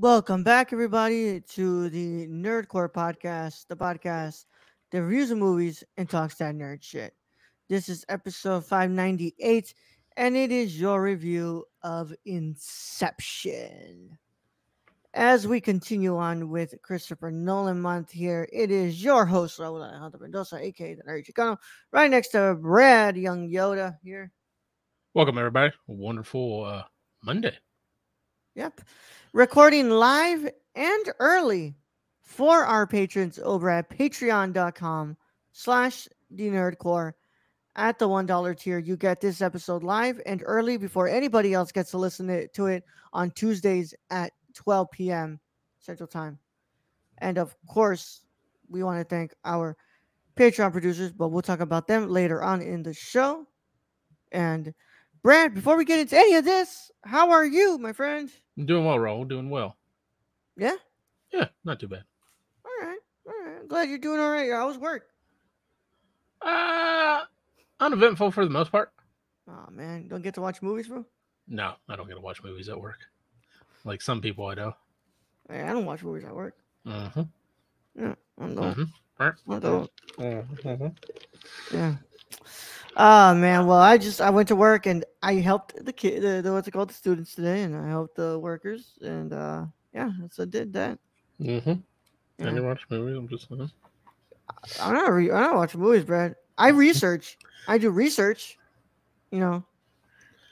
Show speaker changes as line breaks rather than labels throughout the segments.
Welcome back, everybody, to the Nerd Corps podcast, the podcast that reviews the movies and talks that nerd shit. This is episode 598, and it is your review of Inception. As we continue on with Christopher Nolan month here, it is your host, Raul Alejandro Mendoza, aka the Nerd Chicano, right next to Brad Young Yoda here.
Welcome, everybody. A wonderful uh, Monday.
Yep. Recording live and early for our patrons over at patreon.com slash the nerdcorps. At the $1 tier, you get this episode live and early before anybody else gets to listen to it on Tuesdays at 12 p.m. Central Time. And of course, we want to thank our Patreon producers, but we'll talk about them later on in the show. And Brad, before we get into any of this, how are you, my friend?
I'm doing well, Raul. Doing well.
Yeah?
Yeah, not too bad.
All right. All right. I'm glad you're doing all right. How was work?
Uh, uneventful for the most part.
Oh, man. Don't get to watch movies, bro?
No, I don't get to watch movies at work. Like some people I know.
Hey, I don't watch movies at work.
Mm-hmm.
Yeah, I don't.
Mm-hmm.
I don't.
Mm-hmm.
Yeah. Oh man, well I just I went to work and I helped the kid the, the what's it called the students today and I helped the workers and uh yeah so I did that.
Mm-hmm.
Yeah.
And you watch movies? I'm just saying.
I'm not re- I don't watch movies, Brad. I research. I do research. You know.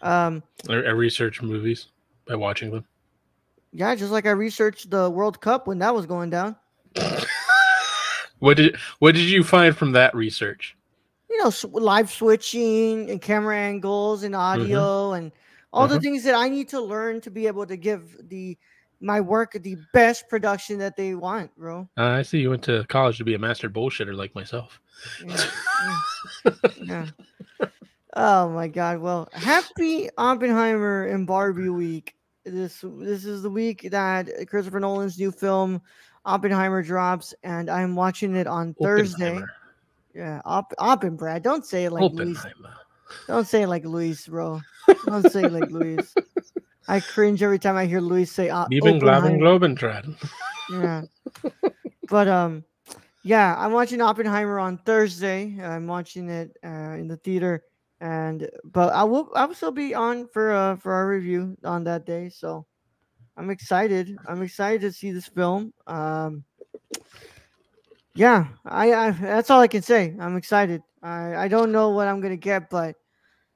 Um
I, I research movies by watching them.
yeah, just like I researched the World Cup when that was going down.
What did What did you find from that research?
You know, live switching and camera angles and audio and all the
Mhm.
things that I need to learn to be able to give the my work the best production that they want, bro.
Uh, I see you went to college to be a master bullshitter like myself.
Yeah, yeah, yeah. Oh my god. Well, happy Oppenheimer and Barbie week. This this is the week that Christopher Nolan's new film Oppenheimer drops and I'm watching it on Thursday. Yeah, Opp- Oppen Brad. Don't say it like Luis Don't say it like Luis, bro. Don't say it like Luis. I cringe every time I hear Luis say
Lieben Glauben
Oppenheimer.
Globentraten.
Yeah. but um yeah, I'm watching Oppenheimer on Thursday. I'm watching it uh, in the theater and but I will I will still be on for uh for our review on that day. So I'm excited. I'm excited to see this film. Um yeah, I, I that's all I can say. I'm excited. I I don't know what I'm gonna get, but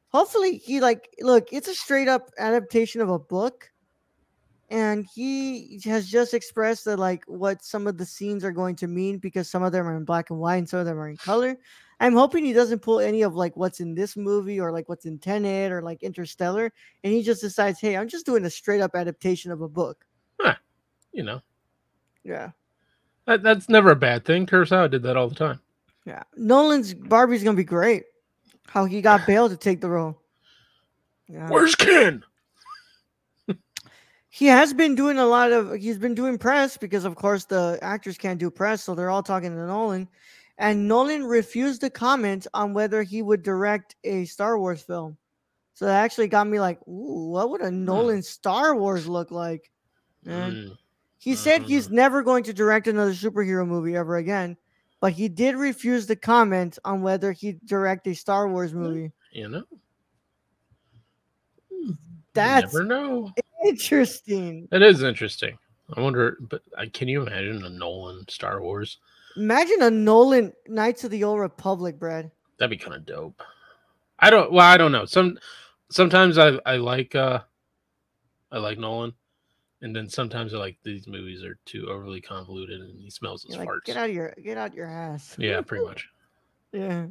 hopefully he like look. It's a straight up adaptation of a book, and he has just expressed that like what some of the scenes are going to mean because some of them are in black and white and some of them are in color. I'm hoping he doesn't pull any of like what's in this movie or like what's in Tenet or like Interstellar, and he just decides, hey, I'm just doing a straight up adaptation of a book.
You know,
Yeah.
That, that's never a bad thing. Kurosawa did that all the time.
Yeah, Nolan's Barbie's gonna be great. How he got Bale to take the role. Yeah.
Where's Ken?
He has been doing a lot of. He's been doing press because, of course, the actors can't do press, so they're all talking to Nolan. And Nolan refused to comment on whether he would direct a Star Wars film. So that actually got me like, ooh, what would a Nolan Star Wars look like?
Mm,
He said he's
Mhm.
never going to direct another superhero movie ever again, but he did refuse to comment on whether he'd direct a Star Wars movie.
you know, you
That's
never know.
interesting.
That is interesting. I wonder, but can you imagine a Nolan Star Wars?
Imagine a Nolan Knights of the Old Republic, Brad.
That'd be kind of dope. I don't. Well, I don't know. Some sometimes I I like uh I like Nolan, and then sometimes I like these movies are too overly convoluted and he smells his
You're like,
farts.
get out of your get out your ass.
Yeah, pretty much.
Yeah.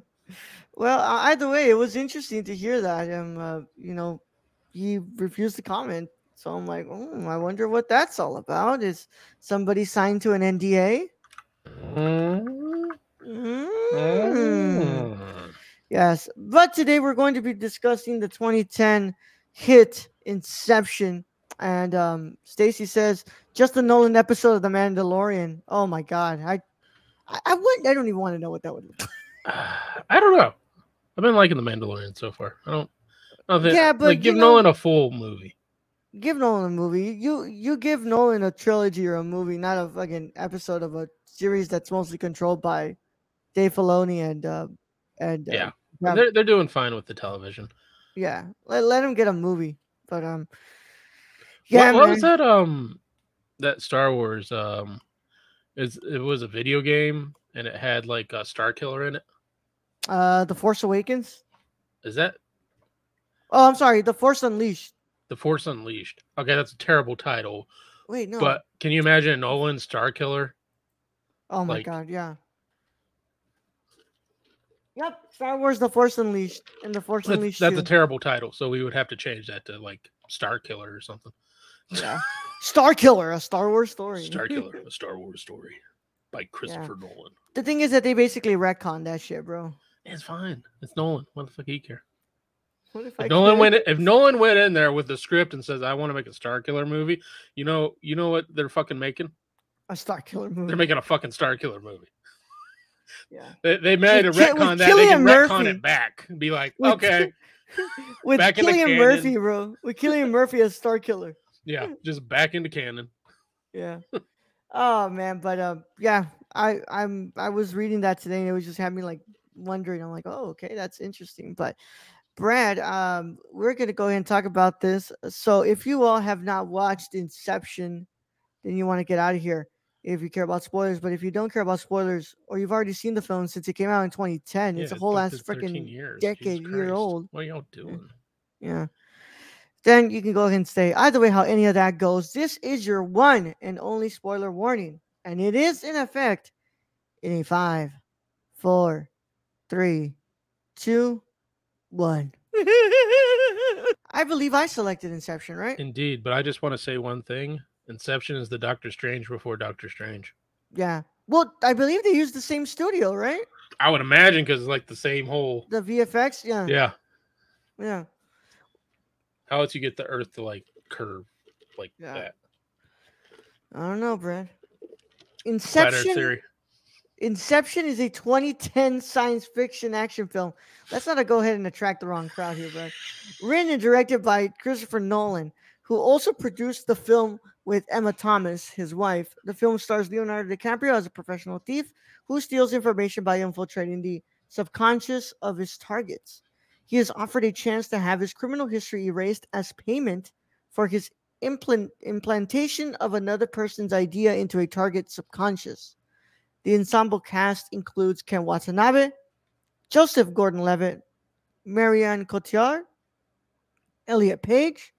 Well, uh, either way, it was interesting to hear that. Um, uh, you know, he refused to comment. So I'm like, oh, I wonder what that's all about. Is somebody signed to an NDA?
Mm.
Mm.
Mm.
Yes, but today we're going to be discussing the 2010 hit Inception. And um, Stacy says just a Nolan episode of The Mandalorian. Oh my god, I, I, I wouldn't. I don't even want to know what that would look like.
I don't know. I've been liking the Mandalorian so far. I don't. I don't think,
Yeah, but
like, give
know-
Nolan a full movie.
Give Nolan a movie. You you give Nolan a trilogy or a movie, not a fucking episode of a series that's mostly controlled by Dave Filoni and uh, and uh,
Yeah,
yeah.
they're they're doing fine with the television.
yeah. Let, let him get a movie. But um,
Yeah,
yeah,
what, was that? Um, that Star Wars. Um, is it was a video game and it had like a Star Killer in it.
Uh, The Force Awakens.
Is that
Oh, I'm sorry, The Force Unleashed.
the Force Unleashed? Okay, that's a terrible title.
Wait, no.
But can you imagine Nolan Star Killer?
oh my
like-
god, yeah. Yep, Star Wars: The Force Unleashed and The Force
That's,
Unleashed.
that's a terrible title, so we would have to change that to like Star Killer or something.
Yeah. Star Killer, a Star Wars story.
Star Killer, a Star Wars story by Christopher Nolan.
the thing is that they basically retcon that shit, bro.
It's fine. It's Nolan. What the fuck he care?
What if,
If
I
Nolan
could-
went if Nolan went in there with the script and says I want to make a Star Killer movie, you know you know what they're fucking making?
a Star Killer movie?
They're making a fucking Star Killer movie.
yeah.
They, they made a
With Ki- with
retcon that they can
Cillian
retcon it back and be like,
With-
okay,
With
Back in the Cillian.
Murphy, bro. With Cillian Murphy as Star Killer.
Yeah, just back into canon.
Yeah. oh man, but um, yeah, I I'm I was reading that today and it was just had me like wondering. I'm like, oh, okay, that's interesting. But Brad, um, we're gonna go ahead and talk about this. So if you all have not watched Inception, then you want to get out of here. If you care about spoilers, but if you don't care about spoilers, or you've already seen the film since it came out in 2010, it's a whole ass
through 13
freaking decade year old.
What are y'all doing?
Yeah. Then you can go ahead and stay. Either way, how any of that goes, this is your one and only spoiler warning. And it is in effect in a five, four, three, two, one. I believe I selected Inception, right?
Indeed, but I just want to say one thing. Inception is the Doctor Strange before Doctor Strange.
Yeah. Well, I believe they used the same studio, right?
I would imagine because it's like the same whole.
The VFX. Yeah.
Yeah.
Yeah.
How else you get the Earth to like curve like
Yeah.
that?
I don't know, Brad. Inception. Inception is a 2010 science fiction action film. Let's not go ahead and attract the wrong crowd here, Brad. Written and directed by Christopher Nolan, who also produced the film with Emma Thomas, his wife. The film stars Leonardo DiCaprio as a professional thief who steals information by infiltrating the subconscious of his targets. He is offered a chance to have his criminal history erased as payment for his implant- implantation of another person's idea into a target's subconscious. The ensemble cast includes Ken Watanabe, Joseph Gordon-Levitt, Marianne Cotillard, Elliot Page,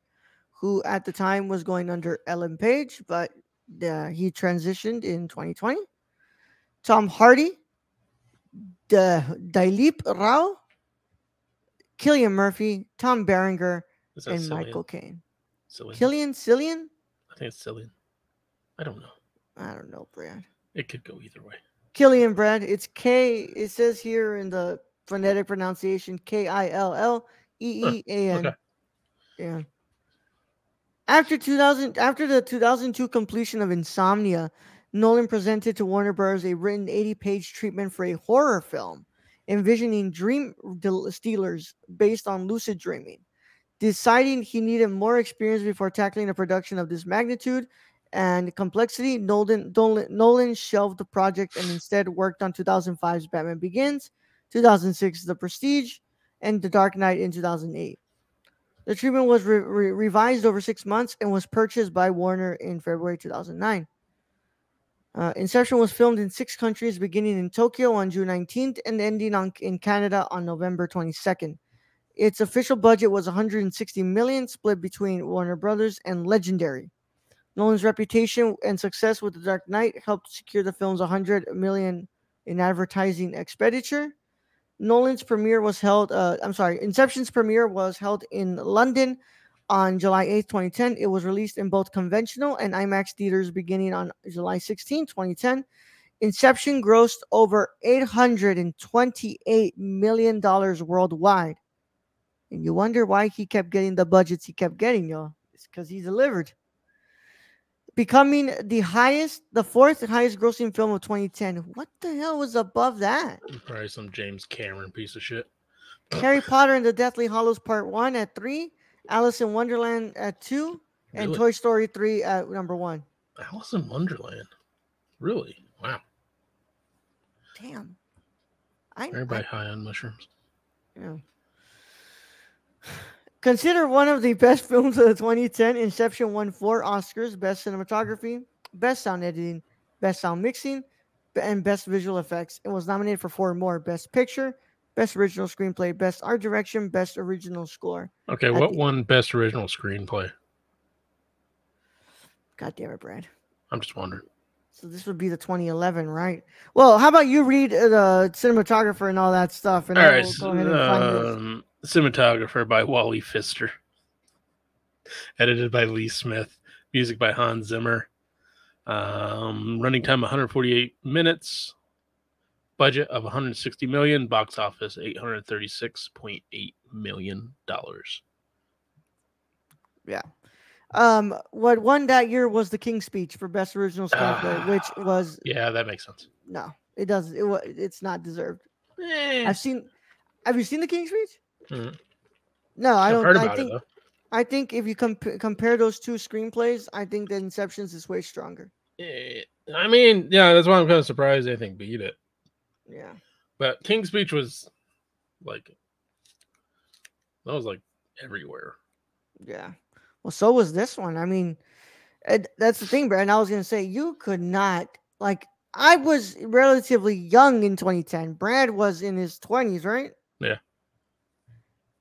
who at the time was going under Ellen Page, but uh, he transitioned in 2020. Tom Hardy, the Dileep Rao, Killian Murphy, Tom Berenger, and
Cillian?
Michael Caine.
Cillian?
Killian Cillian?
I think it's Cillian. I don't know.
I don't know, Brad.
It could go either way.
Killian Brad. It's K. It says here in the phonetic pronunciation K I L L E E A N.
okay.
Yeah. After 2000, after the 2002 completion of Insomnia, Nolan presented to Warner Bros. a written 80-page treatment for a horror film, envisioning dream stealers based on lucid dreaming. Deciding he needed more experience before tackling a production of this magnitude and complexity, Nolan, Nolan, Nolan shelved the project and instead worked on 2005's Batman Begins, 2006's The Prestige, and The Dark Knight in 2008. The treatment was re- re- revised over six months and was purchased by Warner in February 2009. Uh, Inception was filmed in six countries, beginning in Tokyo on June 19th and ending on, in Canada on November 22nd. Its official budget was 160 million, split between Warner Brothers and Legendary. Nolan's reputation and success with The Dark Knight helped secure the film's 100 million in advertising expenditure. Nolan's premiere was held. Uh, I'm sorry, Inception's premiere was held in London on July 8th, 2010. It was released in both conventional and IMAX theaters beginning on July 16, 2010. Inception grossed over $828 million worldwide. And you wonder why he kept getting the budgets he kept getting, y'all. It's because he delivered. Becoming the highest, the fourth highest grossing film of 2010. What the hell was above that?
Probably some James Cameron piece of shit.
Harry Potter and the Deathly Hallows Part 1 at 3, Alice in Wonderland at 2, and
Really?
Toy Story 3 at number 1.
Alice in Wonderland. Really? Wow.
Damn. I,
Everybody high on mushrooms.
Yeah. Considered one of the best films of the 2010, Inception won four Oscars Best Cinematography, Best Sound Editing, Best Sound Mixing, and Best Visual Effects. It was nominated for four more Best Picture, Best Original Screenplay, Best Art Direction, Best Original Score.
Okay,
At
what
the-
won best original screenplay?
God damn it, Brad.
I'm just wondering.
So this would be the 2011, right? Well, how about you read uh, the cinematographer and all that stuff, and
All
I will go ahead and find this.
um, cinematographer by Wally Pfister, edited by Lee Smith, music by Hans Zimmer, um, running time 148 minutes, budget of 160 million, box office 836.8 million dollars. Yeah.
Um, what won that year was the King's Speech for Best Original Screenplay, which
Ah.
was
Yeah, that makes sense.
no, it doesn't. It, it's not deserved.
Eh,
I've seen. Have you seen the King's Speech?
Mhm.
No, I don't. I think.
it.
I think if you comp- compare those two screenplays, I think that Inception's is way stronger.
Eh, I mean, yeah, that's why I'm kind of surprised they think beat it.
Yeah.
But King's Speech was like that was like everywhere.
Yeah. Well, so was this one. I mean, and that's the thing, Brad. I was gonna say you could not like. I was relatively young in 2010. Brad was in his 20s, right?
Yeah.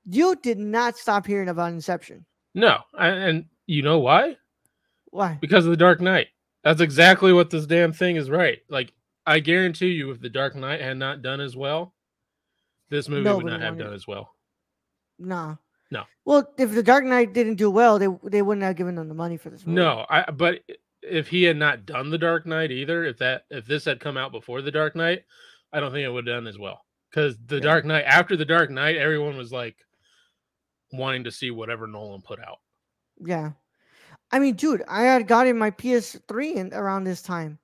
You did not stop hearing about Inception.
No, I, and you know why?
Why?
Because of the Dark Knight. That's exactly what this damn thing is. Right? Like I guarantee you, if the Dark Knight had not done as well, this movie would not have
wanted
done as well.
No.
No.
Well, if the Dark Knight didn't do well, they they wouldn't have given them the money for this movie.
No, I. But if he had not done the Dark Knight either, if that if this had come out before the Dark Knight, I don't think it would have done as well. Because the
Yeah.
Dark Knight, after the Dark Knight, everyone was like wanting to see whatever Nolan put out.
Yeah. I mean, dude, I had gotten my PS3 in around this time.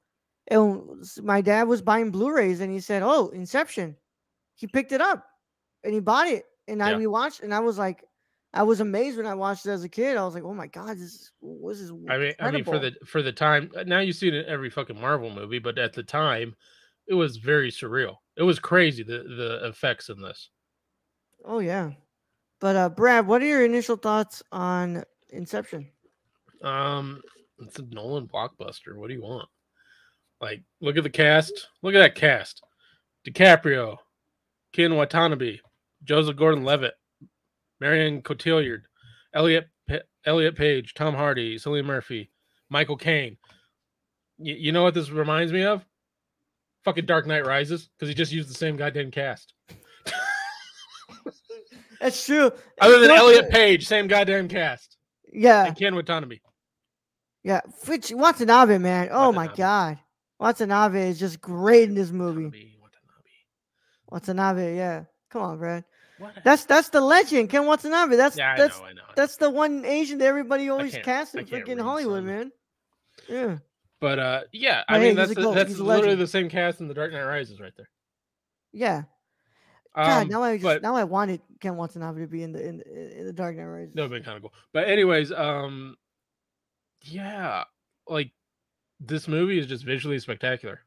And my dad was buying Blu-rays and he said, Oh, Inception. He picked it up and he bought it. And I
Yeah.
rewatched and I was like, I was amazed when I watched it as a kid. I was like, Oh my god, this is this is
I mean, I mean, for the for the time uh, now you see it in every fucking Marvel movie, but at the time, it was very surreal. It was crazy the the effects in this.
Oh yeah. But uh Brad, what are your initial thoughts on Inception?
Um, it's a Nolan blockbuster. What do you want? Like, look at the cast. Look at that cast: DiCaprio, Ken Watanabe, Joseph Gordon-Levitt, Marion Cotillard, Elliot P- Elliot Page, Tom Hardy, Cillian Murphy, Michael Caine. Y- you know what this reminds me of? Fucking Dark Knight Rises, because he just used the same goddamn cast.
That's true.
Other than
You know what?
Elliot Page, same goddamn cast,
Yeah.
and Ken Watanabe.
Yeah, Fitch Watanabe, man. Oh my god, Watanabe is just great in this movie.
Watanabe, Watanabe.
Watanabe, yeah. Come on, Brad.
What?
That's that's the legend, Ken Watanabe. That's
yeah, I
that's
know, I know. I know.
that's the one Asian that everybody always casts in freaking Hollywood,
son.
man. Yeah,
But uh, yeah,
But
I
hey,
mean that's
a
that's literally the same cast in The Dark Knight Rises right there.
yeah. God,
Um,
now I just
but
now I wanted Ken Watanabe to be in the in, the- in the Dark Knight Rises.
that would been kind of cool. But anyways, um, yeah, like this movie is just visually spectacular.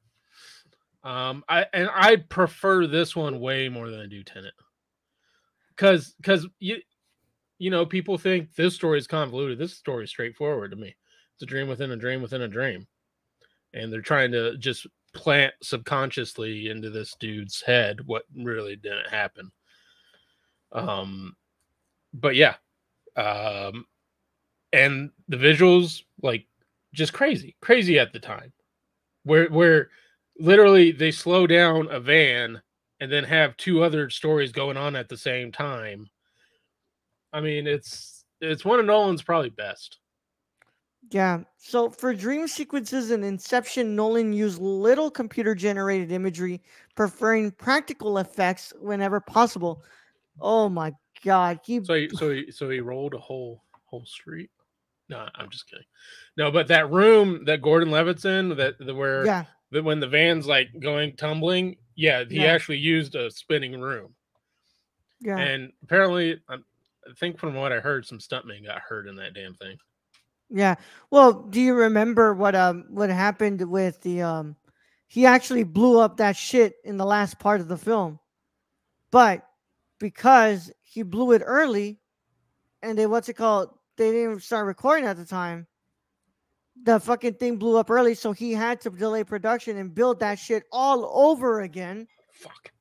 Um, I and I prefer this one way more than I do Tenet, because because you you know people think this story is convoluted. This story is straightforward to me. It's a dream within a dream within a dream, and they're trying to just plant subconsciously into this dude's head what really didn't happen. Um, but yeah, um, and the visuals like just crazy, crazy at the time, where where literally they slow down a van and then have two other stories going on at the same time. I mean, it's it's one of Nolan's probably best.
Yeah. So for dream sequences in Inception, Nolan used little computer generated imagery, preferring practical effects whenever possible. Oh my god. He
So he, so he, so he rolled a whole whole street. No, I'm just kidding. No, but that room that Gordon Levitt's in, that the where
yeah.
that when the van's like going tumbling, yeah, he
Yeah.
actually used a spinning room.
Yeah.
And apparently, um, I think from what I heard, some stuntmen got hurt in that damn thing.
Yeah. Well, do you remember what um what happened with the um he actually blew up that shit in the last part of the film. But because he blew it early and they what's it called? They didn't even start recording at the time. The fucking thing blew up early, so he had to delay production and build that shit all over again.
Fuck.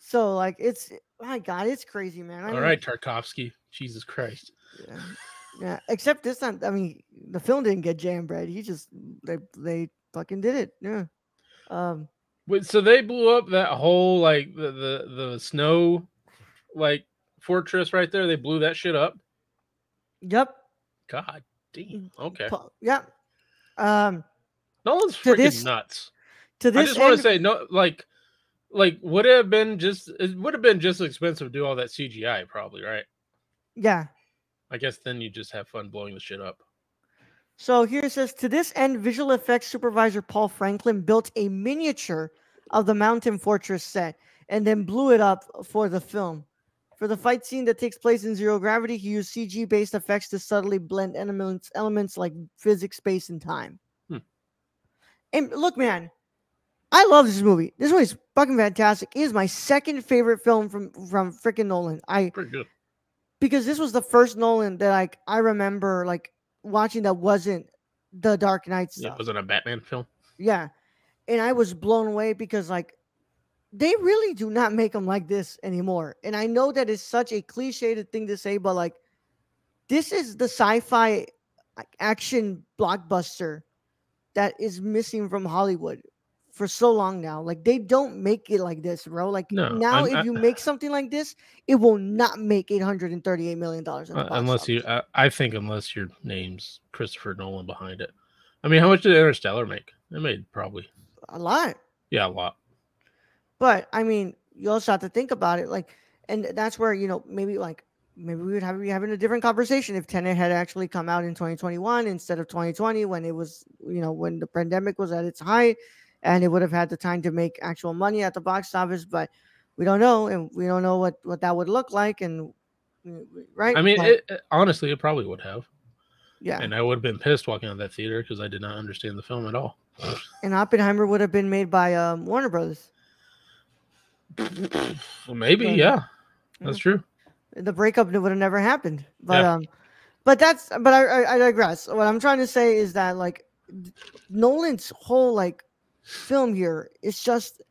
So like it's my god, it's crazy, man. I
All
mean,
right, Tarkovsky. Jesus Christ.
Yeah. yeah. Except this time, I mean, the film didn't get jammed, Brad. He just they they fucking did it. Yeah. Um.
Wait, so they blew up that whole like the the the snow like fortress right there. They blew that shit up.
Yep.
God damn. Okay.
pu- Yep. Um.
Nolan's freaking
this-
nuts.
To this, I
just want to say no, like, like would it have been just it would have been just as expensive to do all that CGI probably, right?
yeah.
I guess then you just have fun blowing the shit up.
So here it says to this end, visual effects supervisor Paul Franklin built a miniature of the mountain fortress set and then blew it up for the film. For the fight scene that takes place in zero gravity, he used CG based effects to subtly blend elements elements like physics, space, and time.
Hmm.
And look, man, I love this movie. This movie is fucking fantastic. It is my second favorite film from from freaking Nolan. I
Pretty good.
because this was the first Nolan that like I remember like watching that wasn't the Dark Knight
Yeah,
stuff.
wasn't a Batman film?
Yeah. And I was blown away because like they really do not make them like this anymore. And I know that is such a cliched thing to say, but like this is the sci-fi action blockbuster that is missing from Hollywood for so long now. Like they don't make it like this, bro. Like
No,
now
I'm-
if
I-
you make something like this, it will not make 838 million dollars
Uh, unless you, I, I think, unless your name's Christopher Nolan behind it. I mean, how much did Interstellar make? It made probably,
a lot.
yeah, a lot.
But I mean, you also have to think about it, like, and that's where you know maybe like maybe we would have be having a different conversation if Tenet had actually come out in 2021 instead of 2020 when it was you know when the pandemic was at its height, and it would have had the time to make actual money at the box office. But we don't know, and we don't know what what that would look like, and right.
I mean,
But,
it- honestly, it probably would have,
yeah,
and I would have been pissed walking out of that theater because I did not understand the film at all.
and Oppenheimer would have been made by um, Warner Brothers.
Well, maybe,
Yeah.
yeah, that's true.
the breakup would have never happened. But
Yeah.
um, but that's but I, I I digress. What I'm trying to say is that like Nolan's whole like film here is just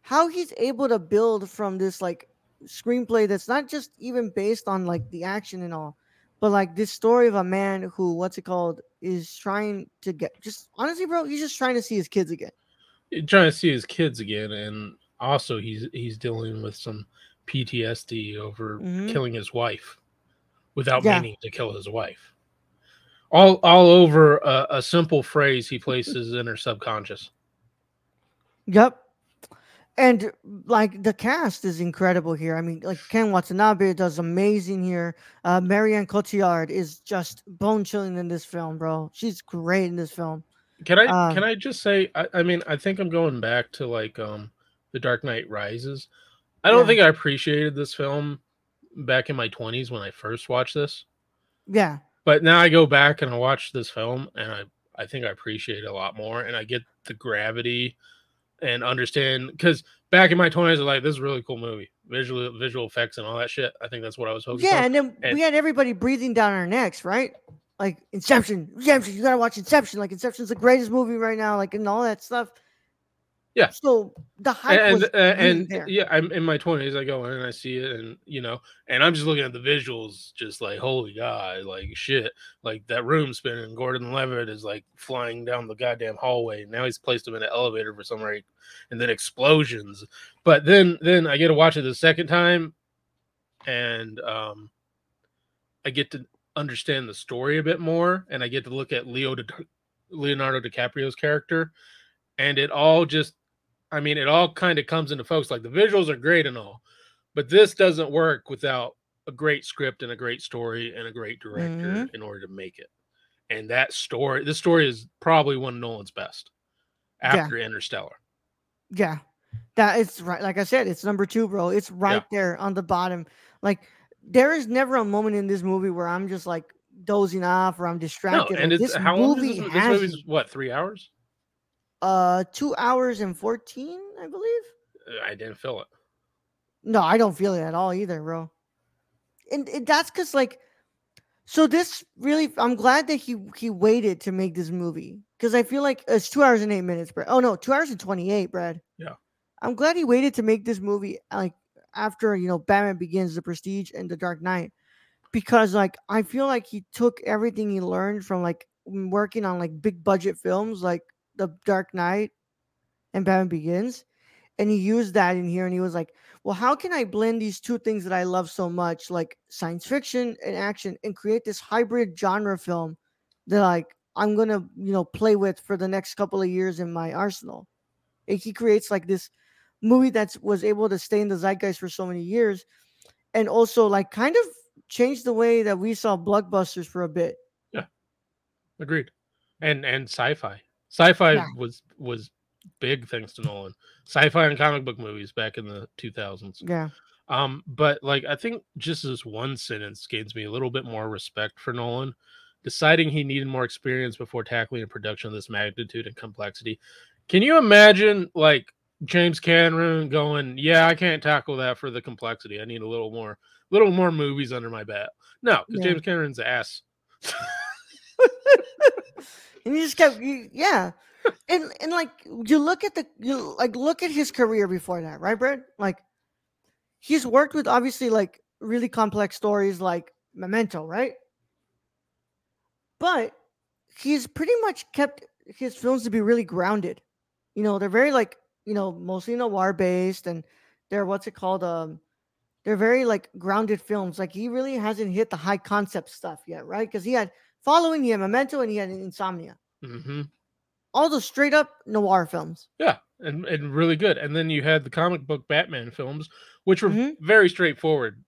how he's able to build from this like screenplay that's not just even based on like the action and all, but like this story of a man who what's it called is trying to get just honestly, bro, he's just trying to see his kids again.
He's trying to see his kids again, and also he's he's dealing with some PTSD over
Mhm.
killing his wife without
Yeah.
meaning to kill his wife. All all over a, a simple phrase he places in her subconscious.
Yep. And like the cast is incredible here. I mean, like Ken Watanabe does amazing here. Uh, Marianne Cotillard is just bone chilling in this film, bro. She's great in this film.
Can I
Uh,
can I just say I, I mean I think I'm going back to like um The Dark Knight Rises. I don't
Yeah.
think I appreciated this film back in my 20s when I first watched this.
Yeah,
But now I go back and I watch this film and I I think I appreciate it a lot more and I get the gravity and understand because back in my 20s I was like this is a really cool movie. Visual visual effects and all that shit. I think that's what I was focused
yeah,
on.
and then
and-
we had everybody breathing down our necks, right? Like Inception, Inception. You gotta watch Inception. Like Inception's the greatest movie right now. Like and all that stuff.
Yeah.
So the hype
and
was
and
there.
yeah, I'm in my twenties. I go in and I see it, and you know, and I'm just looking at the visuals, just like holy god, like shit, like that room spinning. Gordon Levitt is like flying down the goddamn hallway. Now he's placed him in an elevator for some reason, and then explosions. But then, then I get to watch it the second time, and um, I get to understand the story a bit more, and I get to look at Leo Di- Leonardo DiCaprio's character, and it all just I mean, it all kind of comes into focus. Like the visuals are great and all, but this doesn't work without a great script and a great story and a great director
Mhm.
in order to make it. And that story, this story is probably one of Nolan's best
Yeah.
after Interstellar.
Yeah, that is right. Like I said, it's number two, bro. It's right there on the bottom. Like there is never a moment in this movie where I'm just like dozing off or I'm distracted.
No, and
Like,
it's
this
how long is
movie
this? This
has
movie's what three hours?
Uh two hours and fourteen, I believe.
Uh, I didn't feel it.
No, I don't feel it at all either, bro. And, and that's because like, so this really, I'm glad that he he waited to make this movie because I feel like it's two hours and eight minutes, Brad. Oh no, two hours and twenty eight, Brad.
Yeah.
I'm glad he waited to make this movie like after you know Batman Begins, The Prestige, and The Dark Knight, because like I feel like he took everything he learned from like working on like big budget films like The Dark Knight and Batman Begins, and he used that in here, and he was like, well, how can I blend these two things that I love so much, like science fiction and action, and create this hybrid genre film that like I'm gonna, you know, play with for the next couple of years in my arsenal. And he creates like this movie that was able to stay in the zeitgeist for so many years, and also like kind of changed the way that we saw blockbusters for a bit.
Yeah, agreed. And and sci-fi. Sci-fi
Yeah.
was was big thanks to Nolan. Sci-fi and comic book movies back in the 2000s.
Yeah,
Um, but like I think just this one sentence gains me a little bit more respect for Nolan, deciding he needed more experience before tackling a production of this magnitude and complexity. Can you imagine like James Cameron going, "Yeah, I can't tackle that for the complexity. I need a little more, little more movies under my belt." No, because
Yeah.
James Cameron's ass.
and you just kept, you, yeah, and and like you look at the you like look at his career before that, right, Brad? Like he's worked with obviously like really complex stories like Memento, right? But he's pretty much kept his films to be really grounded. You know, they're very like you know mostly noir based, and they're what's it called? Um, they're very like grounded films. Like he really hasn't hit the high concept stuff yet, right? Because he had following, he had Memento, and he had Insomnia.
hmm
All those straight up noir films.
Yeah, and and really good. And then you had the comic book Batman films, which were
Mhm.
very straightforward,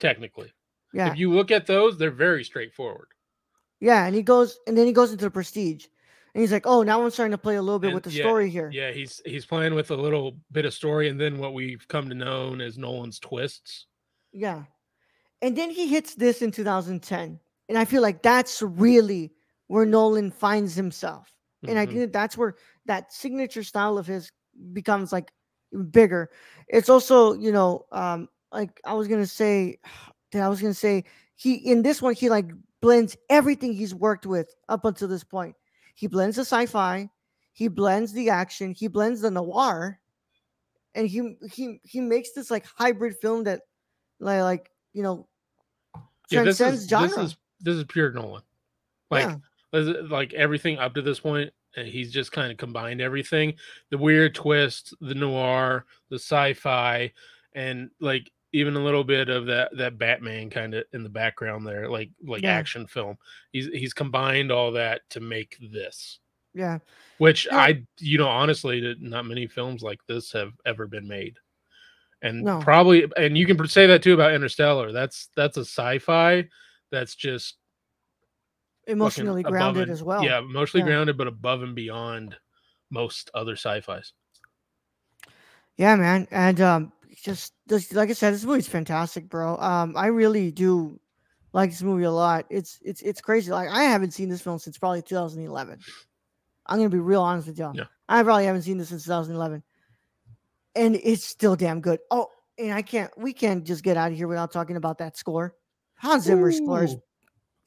technically.
Yeah,
If you look at those, they're very straightforward.
yeah, and he goes, and then he goes into the Prestige, and he's like, "Oh, now I'm starting to play a little bit
And
with the
yeah,
story here."
Yeah, he's he's playing with a little bit of story, and then what we've come to know as Nolan's twists.
Yeah. And then he hits this in 2010. And I feel like that's really where Nolan finds himself. And I
Mhm.
think that's where that signature style of his becomes like bigger. It's also, you know, um, like I was gonna say, I was gonna say he in this one he like blends everything he's worked with up until this point. He blends the sci-fi, he blends the action, he blends the noir, and he he he makes this like hybrid film that like like you know
yeah, this
transcends
is
genre.
this is this is pure Nolan. Like
yeah,
like everything up to this point, and he's just kind of combined everything: the weird twist, the noir, the sci-fi, and like even a little bit of that that Batman kind of in the background there, like like
Yeah.
action film. He's he's combined all that to make this.
yeah,
which
Yeah.
I, you know, honestly, that not many films like this have ever been made, and
No.
probably, and you can say that too about Interstellar. That's that's a sci-fi that's just
emotionally grounded
and-
as well.
Yeah, emotionally
Yeah.
grounded, but above and beyond most other sci-fis.
Yeah, man, and um, just this, like I said, this movie's fantastic, bro. Um, I really do like this movie a lot. It's it's it's crazy. Like I haven't seen this film since probably 2011. I'm gonna be real honest with y'all.
Yeah.
I probably haven't seen this since 2011, and it's still damn good. Oh, and I can't. We can't just get out of here without talking about that score. Hans Zimmer's score is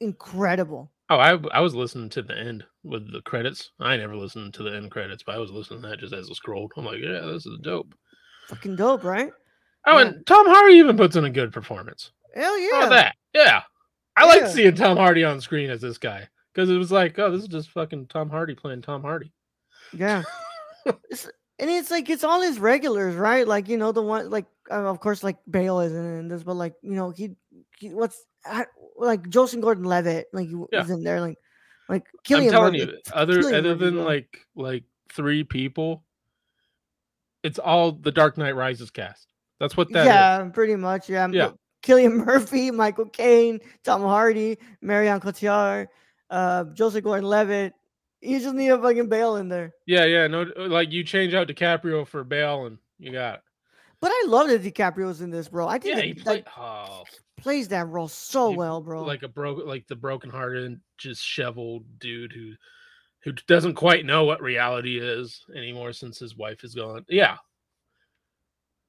incredible.
Oh, I I was listening to the end with the credits. I never listened to the end credits, but I was listening to that just as it scrolled. I'm like, yeah, this is dope.
Fucking dope, right?
Oh,
Yeah.
and Tom Hardy even puts in a good performance.
Hell yeah.
that? Yeah. I like seeing Tom Hardy on screen as this guy because it was like, oh, this is just fucking Tom Hardy playing Tom Hardy.
Yeah. It's- and it's like it's all his regulars, right? Like you know the one, like uh, of course, like Bale isn't in this, but like you know he what's like Joseph Gordon-Levitt, like he
Yeah.
was in there, like like Cillian
I'm telling
Murphy-
you, other
Cillian
other
Murphy,
than like like three people, it's all the Dark Knight Rises cast. That's what that is.
yeah, pretty much, yeah.
Yeah.
Cillian Murphy, Michael Caine, Tom Hardy, Marion Cotillard, uh, Joseph Gordon-Levitt. You just need a fucking Bale in there.
Yeah, yeah. No, like you change out DiCaprio for Bale, and you got. It.
But I love that DiCaprio's in this, bro. I think
Yeah,
that,
he played oh,
plays that role so
He-
well, bro.
like a broke, like the broken-hearted, just shoveled dude who, who doesn't quite know what reality is anymore since his wife is gone. Yeah,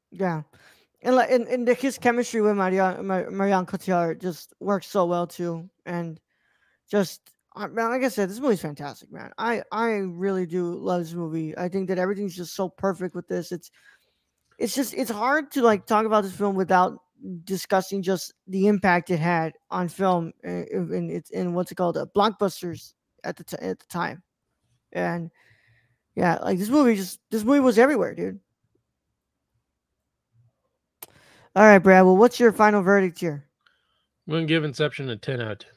Yeah, and like and, and the, his chemistry with Marianne Mar- Marianne Cotillard just works so well too, and just man, like I said, this movie's fantastic, man. I I really do love this movie. I think that everything's just so perfect with this. It's it's just it's hard to like talk about this film without discussing just the impact it had on film and, and it's in what's it called uh, blockbusters at the t- at the time, and yeah, like this movie just this movie was everywhere, dude. All right, Brad. Well, what's your final verdict here?
I'm gonna give Inception a ten out of ten.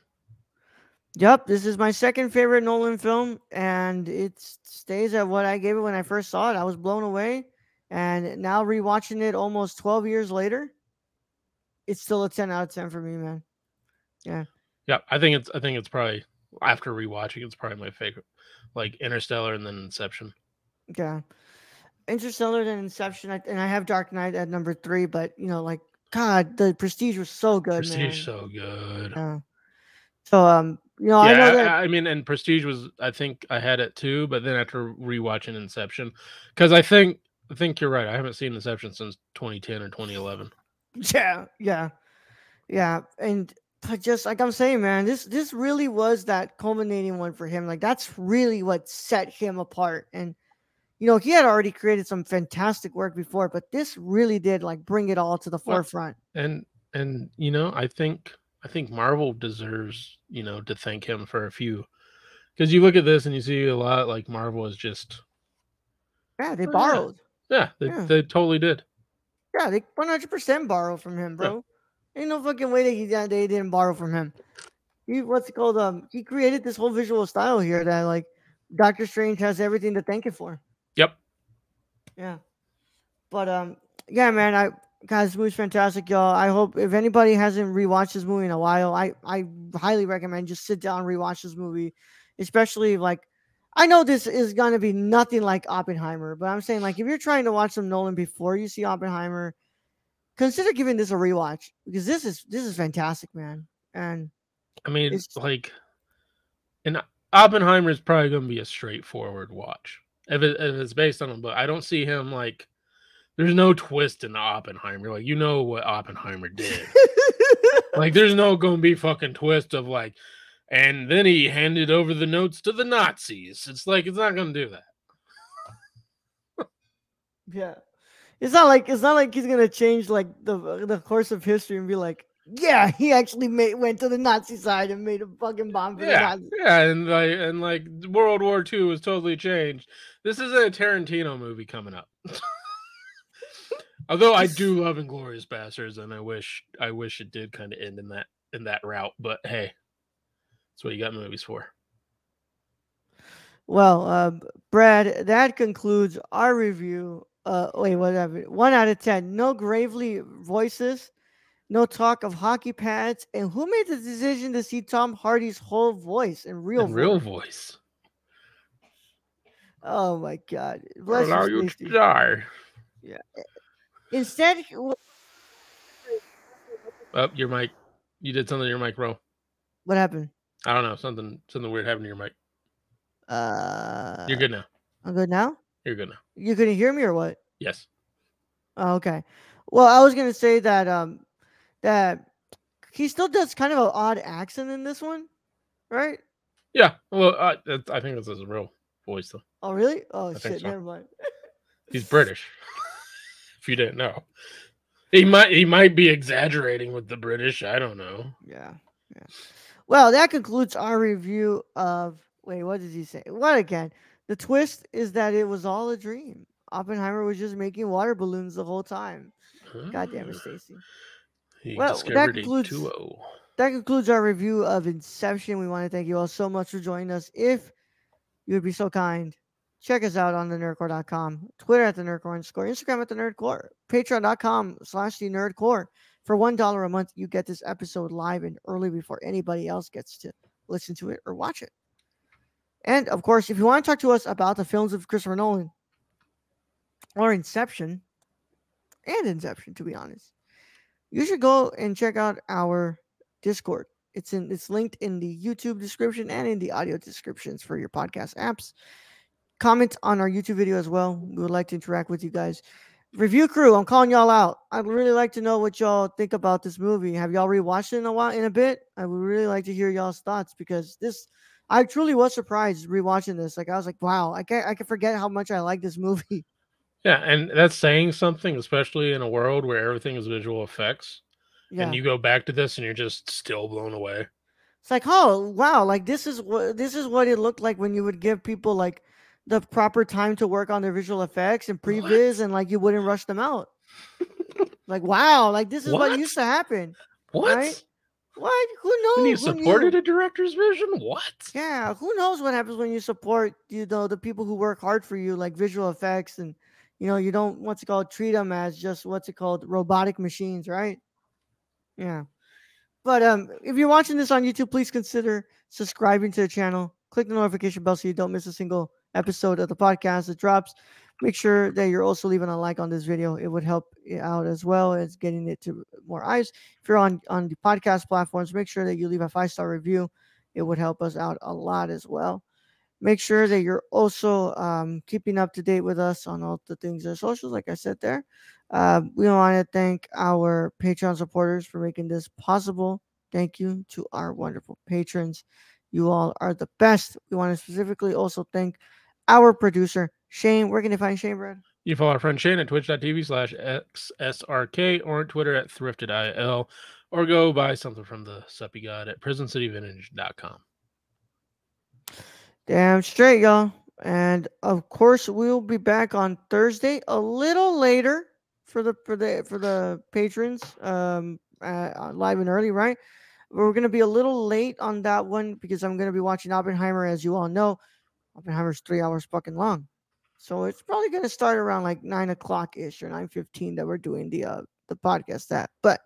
Yep, this is my second favorite Nolan film, and it stays at what I gave it when I first saw it. I was blown away, and now rewatching it almost 12 years later, it's still a 10 out of 10 for me, man.
Yeah, Yeah, I think it's. I think it's probably after rewatching, it's probably my favorite. Like Interstellar and then Inception.
Yeah, Interstellar and Inception, I, and I have Dark Knight at number three, but you know, like God, the Prestige was so good,
Prestige
man.
so good.
Yeah. So, um, you know, I
yeah,
know that.
I, I mean, and Prestige was. I think I had it too, but then after rewatching Inception, because I think I think you're right. I haven't seen Inception since 2010 or 2011.
Yeah, yeah, yeah, and but just like I'm saying, man, this this really was that culminating one for him. Like that's really what set him apart. And you know, he had already created some fantastic work before, but this really did like bring it all to the
Well,
forefront.
And and you know, I think I think Marvel deserves you know to thank him for a few, because you look at this and you see a lot like Marvel is just
Yeah, they
Oh, yeah.
borrowed.
yeah they,
Yeah.
they totally did.
Yeah, they 100% borrow from him, bro. Ain't no fucking way that he that they didn't borrow from him. He what's it called? Um, he created this whole visual style here that like Doctor Strange has everything to thank it for.
Yep.
Yeah. But um yeah, man, I guys, this movie's fantastic, y'all. I hope if anybody hasn't rewatched this movie in a while, I I highly recommend just sit down and rewatch this movie, especially like I know this is gonna be nothing like Oppenheimer, but I'm saying like if you're trying to watch some Nolan before you see Oppenheimer, consider giving this a rewatch because this is this is fantastic, man. And
I mean,
It's-
like, and Oppenheimer is probably going to be a straightforward watch if, it, if it's based on a book. I don't see him like. There's no twist in Oppenheimer. Like you know what Oppenheimer did. like there's no going to be fucking twist of like, and then he handed over the notes to the Nazis. It's like it's not going to do that.
yeah, it's not like it's not like he's gonna change like the the course of history and be like, yeah, he actually made went to the Nazi side and made a fucking bomb for the Nazis.
yeah, and like and like World War II was totally changed. This is a Tarantino movie coming up. Although I do love Inglourious Basterds, and I wish I wish it did kind of end in that in that route. But hey, that's what you got movies for.
Well, uh, Brad, that concludes our review. Uh, wait, whatever. One out of ten. No gravely voices. No talk of hockey pads. And who made the decision to see Tom Hardy's whole voice in real
In real
voice?
voice.
Oh my God! Bless
Allow
you,
to die.
Instead, he-
Oh, your mic. You did something to your mic, bro.
what happened?
I don't know. Something something weird happened to your mic.
Uh,
You're good now.
I'm good now.
You're good now.
You couldn't hear me or what?
Yes.
Oh, okay. Well, I was gonna say that um that he still does kind of an odd accent in this one, right?
Yeah, well, I, I think this is his real voice though.
Oh, really? Oh,
think
shit.
so.
Never mind.
He's British. if you didn't know, he might he might be exaggerating with the British. I don't know.
Yeah. Yeah. Well, that concludes our review of. Wait, what did he say? What again? The twist is that it was all a dream. Oppenheimer was just making water balloons the whole time. God damn it,
Ah,
Stacy. Well, that concludes- That concludes our review of Inception. We want to thank you all so much for joining us. If you would be so kind, check us out on the nerdcorps.com, Twitter at the nerdcorps underscore, Instagram at the nerdcorps, patreon.com slash the nerdcorps. For $1 a month, you get this episode live and early before anybody else gets to listen to it or watch it. And of course, if you want to talk to us about the films of Christopher Nolan or Inception, and Inception, to be honest, you should go and check out our Discord. It's in it's linked in the YouTube description and in the audio descriptions for your podcast apps. Comment on our YouTube video as well. We would like to interact with you guys. Review crew, I'm calling y'all out. I'd really like to know what y'all think about this movie. Have y'all rewatched it in a while in a bit? I would really like to hear y'all's thoughts because this I truly was surprised rewatching this. Like I was like, wow, I can't I can forget how much I like this movie.
Yeah, and that's saying something, especially in a world where everything is visual effects.
Yeah.
And you go back to this and you're just still blown away.
It's like, oh wow, like this is what this is what it looked like when you would give people like the proper time to work on their visual effects and previs and like you wouldn't rush them out. like wow, like this is what,
What?
used to happen.
What?
Right? What? Who knows?
When you
Who
supported
knew?
a director's vision? What?
Yeah, who knows what happens when you support you know the people who work hard for you, like visual effects, and you know you don't what's it called treat them as just what's it called robotic machines, right? Yeah, but um, if you're watching this on YouTube, please consider subscribing to the channel. Click the notification bell so you don't miss a single episode of the podcast that drops. Make sure that you're also leaving a like on this video. It would help out as well as getting it to more eyes. If you're on on the podcast platforms, make sure that you leave a five star review it would help us out a lot as well. Make sure that you're also um, keeping up to date with us on all the things on socials, like I said there. Uh, we want to thank our Patreon supporters for making this possible. Thank you to our wonderful patrons. You all are the best. We want to specifically also thank our producer, Shane. Where can they find Shane, Brad?
You follow our friend Shane at twitch.tv slash XSRK or on Twitter at thriftedil or go buy something from the Suppy God at prisoncityvintage.com.
Damn straight, y'all. And of course, we'll be back on Thursday, a little later for the for the for the patrons, um, uh, uh, live and early, right? We're gonna be a little late on that one because I'm gonna be watching Oppenheimer, as you all know. Oppenheimer's three hours fucking long, so it's probably gonna start around like nine o'clock ish or nine fifteen that we're doing the uh the podcast at. But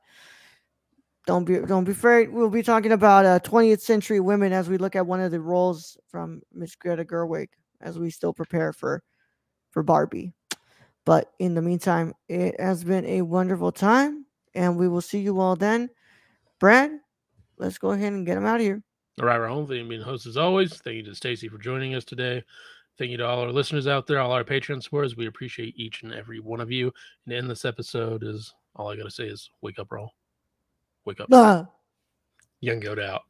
don't be don't be afraid. We'll be talking about uh 20th century women as we look at one of the roles from Miss Greta Gerwig as we still prepare for for Barbie. But in the meantime, it has been a wonderful time, and we will see you all then. Brad, let's go ahead and get him out of here.
Raul, thank you being host as always. Thank you to Stacy for joining us today. Thank you to all our listeners out there, all our Patreon supporters. We appreciate each and every one of you. And to end this episode is all I gotta say is wake up, Raul. Wake up.
Ah.
Young goat out.